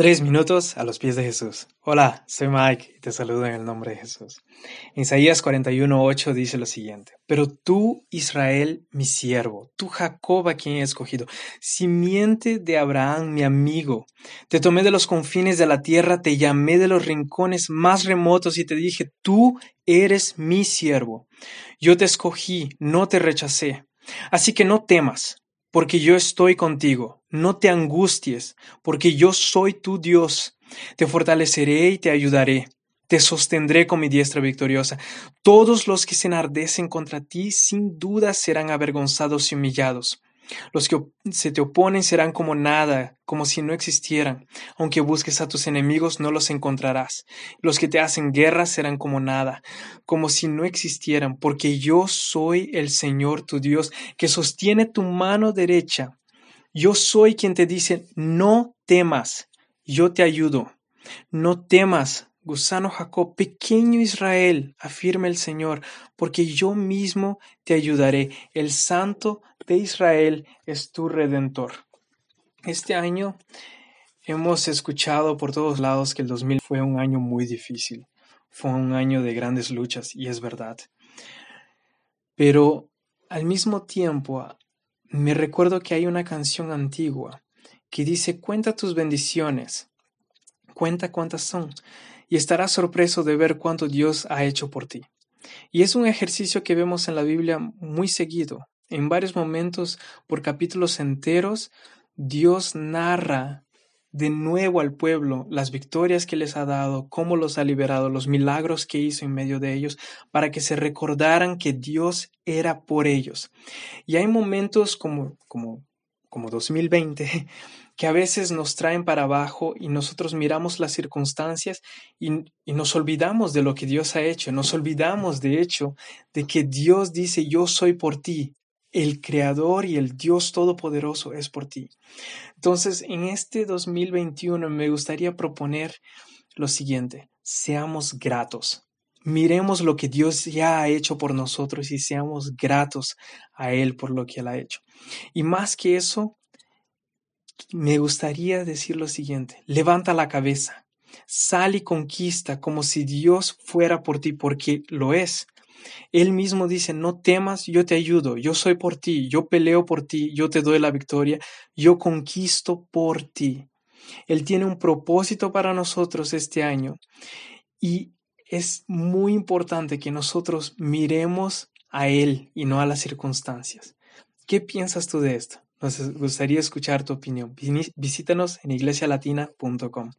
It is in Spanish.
Tres minutos a los pies de Jesús. Hola, soy Mike y te saludo en el nombre de Jesús. En Isaías 41:8 dice lo siguiente: Pero tú, Israel, mi siervo, tú, Jacob, a quien he escogido, simiente de Abraham, mi amigo, te tomé de los confines de la tierra, te llamé de los rincones más remotos y te dije: Tú eres mi siervo. Yo te escogí, no te rechacé. Así que no temas porque yo estoy contigo. No te angusties, porque yo soy tu Dios. Te fortaleceré y te ayudaré. Te sostendré con mi diestra victoriosa. Todos los que se enardecen contra ti sin duda serán avergonzados y humillados. Los que se te oponen serán como nada, como si no existieran. Aunque busques a tus enemigos, no los encontrarás. Los que te hacen guerra serán como nada, como si no existieran, porque yo soy el Señor tu Dios, que sostiene tu mano derecha. Yo soy quien te dice, no temas, yo te ayudo. No temas, Gusano Jacob, pequeño Israel, afirma el Señor, porque yo mismo te ayudaré. El Santo de Israel es tu redentor. Este año hemos escuchado por todos lados que el 2000 fue un año muy difícil, fue un año de grandes luchas, y es verdad. Pero al mismo tiempo, me recuerdo que hay una canción antigua que dice, cuenta tus bendiciones, cuenta cuántas son y estarás sorpreso de ver cuánto Dios ha hecho por ti. Y es un ejercicio que vemos en la Biblia muy seguido. En varios momentos, por capítulos enteros, Dios narra de nuevo al pueblo las victorias que les ha dado, cómo los ha liberado, los milagros que hizo en medio de ellos, para que se recordaran que Dios era por ellos. Y hay momentos como, como, como 2020 que a veces nos traen para abajo y nosotros miramos las circunstancias y, nos olvidamos de lo que Dios ha hecho, nos olvidamos de hecho de que Dios dice yo soy por ti, el Creador y el Dios Todopoderoso es por ti. Entonces, en este 2021 me gustaría proponer lo siguiente, seamos gratos. Miremos lo que Dios ya ha hecho por nosotros y seamos gratos a Él por lo que Él ha hecho. Y más que eso, me gustaría decir lo siguiente, levanta la cabeza, sal y conquista como si Dios fuera por ti, porque lo es. Él mismo dice, no temas, yo te ayudo, yo soy por ti, yo peleo por ti, yo te doy la victoria, yo conquisto por ti. Él tiene un propósito para nosotros este año y es muy importante que nosotros miremos a Él y no a las circunstancias. ¿Qué piensas tú de esto? Nos gustaría escuchar tu opinión. Visítanos en iglesialatina.com.